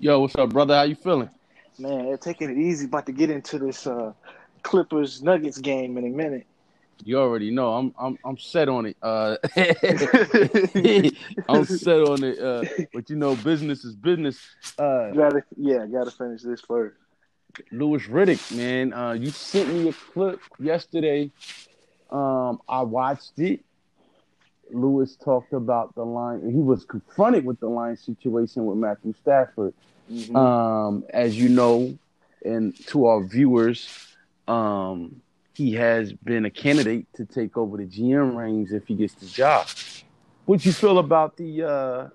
Yo, what's up, brother? How you feeling? Man, taking it easy. About to get into this uh, Clippers Nuggets game in a minute. You already know I'm I'm I'm set on it. Uh, I'm set on it. Uh, but you know, business is business. Uh, gotta yeah, gotta finish this first. Louis Riddick, man, uh, you sent me a clip yesterday. Um, I watched it. Louis talked about the line. He was confronted with the line situation with Matthew Stafford. Mm-hmm. Um, as you know, and to our viewers, um, he has been a candidate to take over the GM reins if he gets the job. What you feel about the uh,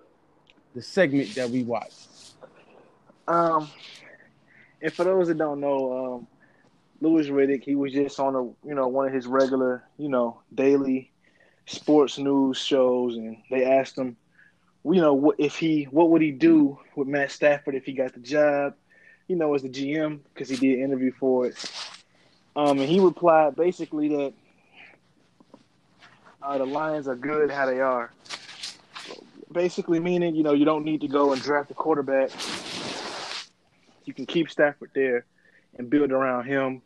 the segment that we watched? Um, and for those that don't know, um, Louis Riddick, he was just on a you know one of his regular you know daily sports news shows, and they asked him, you know, what if he, what would he do with Matt Stafford if he got the job, you know, as the GM because he did an interview for it. Um, and he replied basically that uh, the Lions are good how they are. Basically, meaning you know you don't need to go and draft a quarterback. You can keep Stafford there and build around him.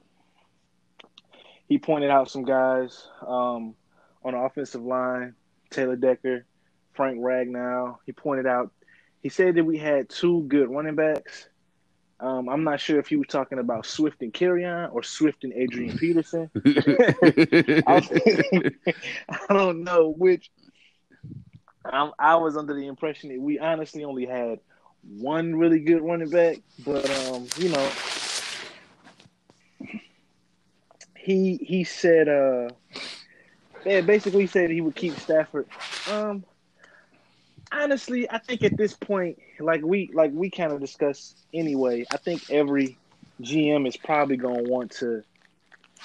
He pointed out some guys. Um, on the offensive line, Taylor Decker, Frank Ragnow. He pointed out, he said that we had two good running backs. Um, I'm not sure if he was talking about Swift and Kerryon or Swift and Adrian Peterson. I, I, don't know which. I, I was under the impression that we honestly only had one really good running back, but um, you know, he he said uh yeah, basically said he would keep Stafford. Um, honestly, I think at this point, like we like we kind of discussed anyway, I think every GM is probably gonna want to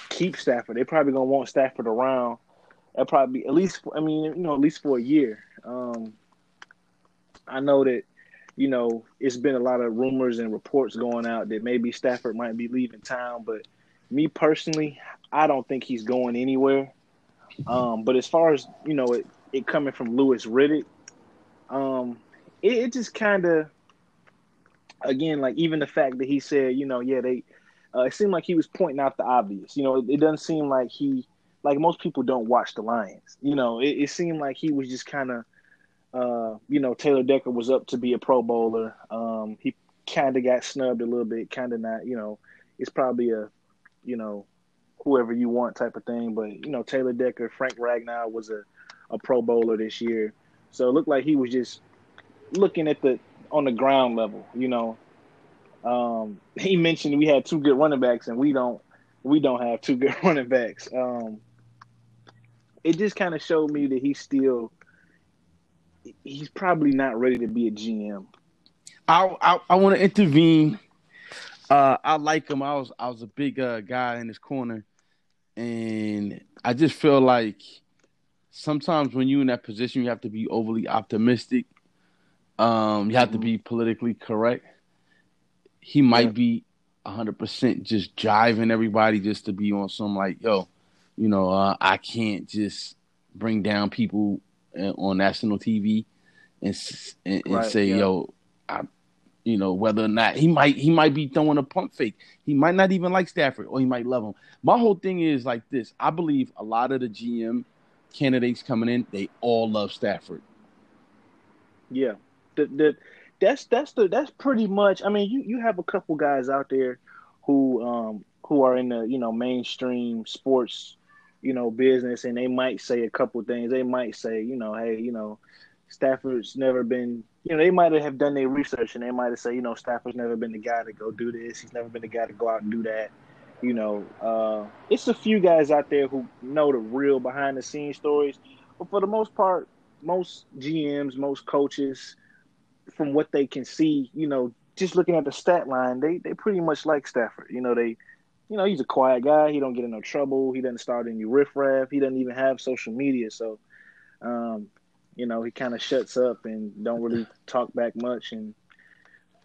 keep Stafford. They're probably gonna want Stafford around. That probably at least. I mean, you know, at least for a year. Um, I know that you know it's been a lot of rumors and reports going out that maybe Stafford might be leaving town, but me personally, I don't think he's going anywhere. Um, but as far as you know, it, it coming from Louis Riddick, um, it, it just kind of, again, like even the fact that he said, you know, yeah, they, uh, it seemed like he was pointing out the obvious. You know, it, it, doesn't seem like he, like most people don't watch the Lions. You know, it, it seemed like he was just kind of, uh, you know, Taylor Decker was up to be a Pro Bowler. Um, he kind of got snubbed a little bit, kind of not. You know, it's probably a, you know, whoever you want type of thing. But you know, Taylor Decker, Frank Ragnow was a, a Pro Bowler this year, so it looked like he was just looking at the on the ground level. You know, um, he mentioned we had two good running backs, and we don't we don't have two good running backs. Um, it just kind of showed me that he's still he's probably not ready to be a GM. I I, I want to intervene. Uh, I like him. I was I was a big uh, guy in his corner and I just feel like sometimes when you're in that position, you have to be overly optimistic. Um, you have mm-hmm. to be politically correct. He might yeah. be hundred percent just jiving everybody just to be on some like, yo, you know, uh, I can't just bring down people uh, on national TV and and, and right, say, yeah. yo, you know, whether or not he might he might be throwing a pump fake. He might not even like Stafford, or he might love him. My whole thing is like this. I believe a lot of the GM candidates coming in, they all love Stafford. Yeah, the, the that's that's the that's pretty much. I mean, you you have a couple guys out there who um who are in the you know mainstream sports you know business, and they might say a couple things. They might say, you know, hey, you know, Stafford's never been you know, they might have done their research and they might have said, you know, Stafford's never been the guy to go do this. He's never been the guy to go out and do that. You know, uh, it's a few guys out there who know the real behind the scenes stories. But for the most part, most GMs, most coaches, from what they can see, you know, just looking at the stat line, they they pretty much like Stafford. You know, they you know, he's a quiet guy. He don't get in no trouble. He doesn't start any riffraff. He doesn't even have social media. So um, you know, he kind of shuts up and don't really talk back much and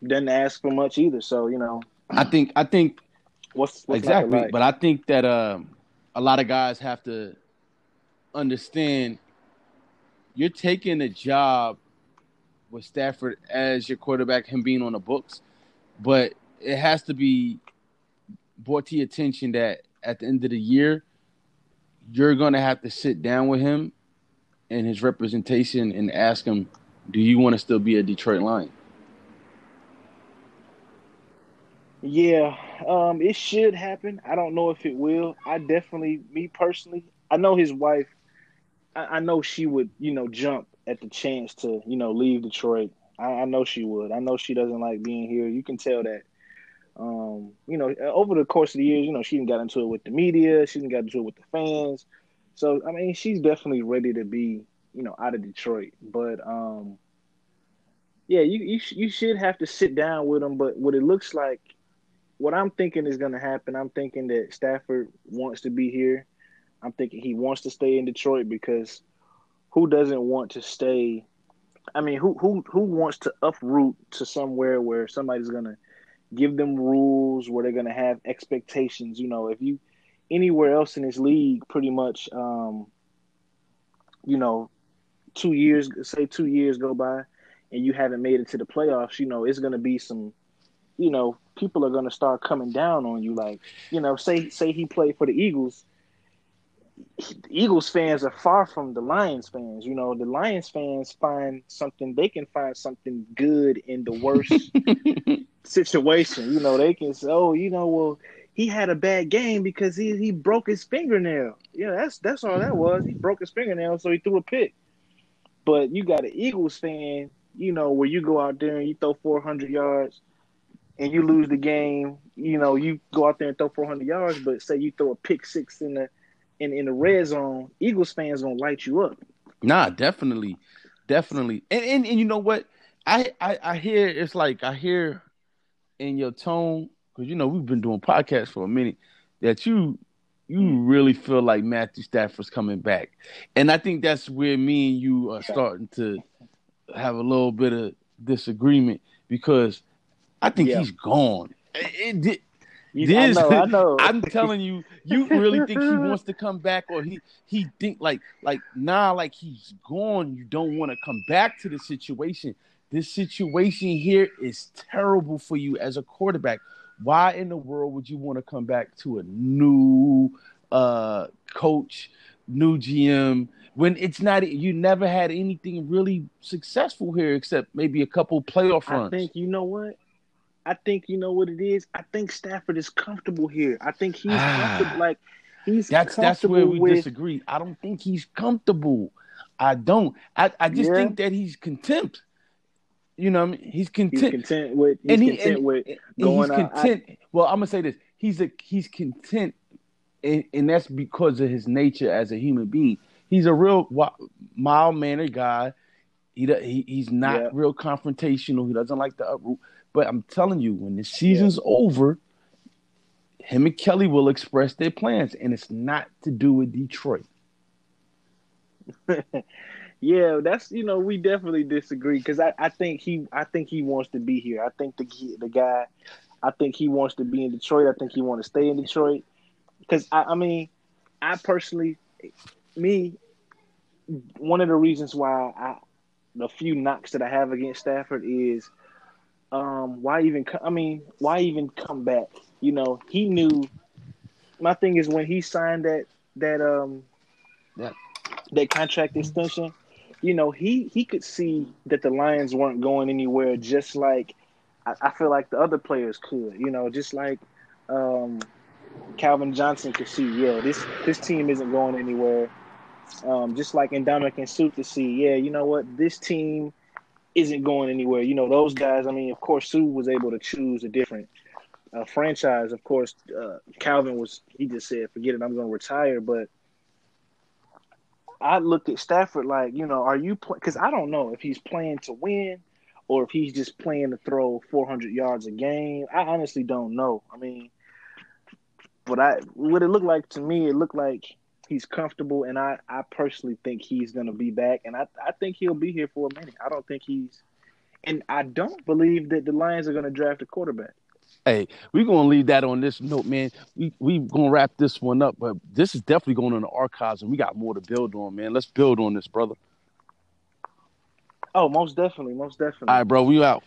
doesn't ask for much either. So, you know, I think I think what's, what's exactly, like? but I think that um, a lot of guys have to understand you're taking a job with Stafford as your quarterback, him being on the books, but it has to be brought to your attention that at the end of the year, you're gonna have to sit down with him and his representation and ask him, "Do you want to still be a Detroit Lion?" Yeah, um, it should happen. I don't know if it will. I definitely, me personally, I know his wife. I, I know she would, you know, jump at the chance to, you know, leave Detroit. I, I know she would. I know she doesn't like being here. You can tell that. Um, you know, over the course of the years, you know, she didn't got into it with the media. She didn't got into it with the fans. So I mean, she's definitely ready to be, you know, out of Detroit. But um, yeah, you you, you should have to sit down with them. But what it looks like, what I'm thinking is going to happen, I'm thinking that Stafford wants to be here. I'm thinking he wants to stay in Detroit because who doesn't want to stay? I mean, who who who wants to uproot to somewhere where somebody's going to give them rules where they're going to have expectations. You know, if you anywhere else in this league, pretty much, um, you know, two years, say two years go by, and you haven't made it to the playoffs, you know, it's going to be some, you know, people are going to start coming down on you. Like, you know, say say he played for the Eagles. Eagles fans are far from the Lions fans. You know, the Lions fans find something they can find something good in the worst situation. You know, they can say, "Oh, you know, well, he had a bad game because he he broke his fingernail." Yeah, that's that's all that was. He broke his fingernail, so he threw a pick. But you got an Eagles fan, you know, where you go out there and you throw 400 yards and you lose the game. You know, you go out there and throw 400 yards, but say you throw a pick six in the in in the red zone, Eagles fans gonna light you up. Nah, definitely, definitely. And and, and you know what? I, I I hear it's like I hear in your tone because you know we've been doing podcasts for a minute that you you mm. really feel like Matthew Stafford's coming back, and I think that's where me and you are starting to have a little bit of disagreement because I think yeah. he's gone. It, it, this, I know, I know. I'm telling you, you really think he wants to come back, or he he think like like nah, like he's gone. You don't want to come back to the situation. This situation here is terrible for you as a quarterback. Why in the world would you want to come back to a new uh, coach, new GM when it's not? You never had anything really successful here except maybe a couple playoff runs. I think you know what. I think you know what it is. I think Stafford is comfortable here. I think he's comfortable. Like he's that's that's where we with... disagree. I don't think he's comfortable. I don't. I, I just yeah. think that he's contempt. You know, I mean, he's content. He's content with. He's and he, content and, with going. He's content. I, well, I'm gonna say this. He's a he's content, and, and that's because of his nature as a human being. He's a real mild mannered guy. He, he he's not yeah. real confrontational. He doesn't like the uproot. But I'm telling you, when the season's yeah. over, him and Kelly will express their plans, and it's not to do with Detroit. yeah, that's you know we definitely disagree because I, I think he I think he wants to be here. I think the the guy, I think he wants to be in Detroit. I think he wants to stay in Detroit because I, I mean, I personally, me, one of the reasons why I the few knocks that I have against Stafford is um, why even? I mean, why even come back? You know, he knew. My thing is when he signed that that um yeah. that contract extension, you know, he he could see that the Lions weren't going anywhere. Just like I, I feel like the other players could. You know, just like um, Calvin Johnson could see. Yeah, this this team isn't going anywhere. Um, just like Ndamukong Suh to see. Yeah, you know what? This team isn't going anywhere. You know, those guys, I mean, of course, Suh was able to choose a different uh, franchise. Of course, uh, Calvin was, he just said, forget it, I'm going to retire. But I look at Stafford like, you know, are you playing? Because I don't know if he's playing to win or if he's just playing to throw 400 yards a game. I honestly don't know. I mean, but I what it looked like to me, it looked like he's comfortable, and I, I personally think he's going to be back, and I, I think he'll be here for a minute. I don't think he's, and I don't believe that the Lions are going to draft a quarterback. Hey, we're gonna leave that on this note, man. We we gonna wrap this one up, but this is definitely going in the archives, and we got more to build on, man. Let's build on this, brother. Oh, most definitely, most definitely. All right, bro. We out.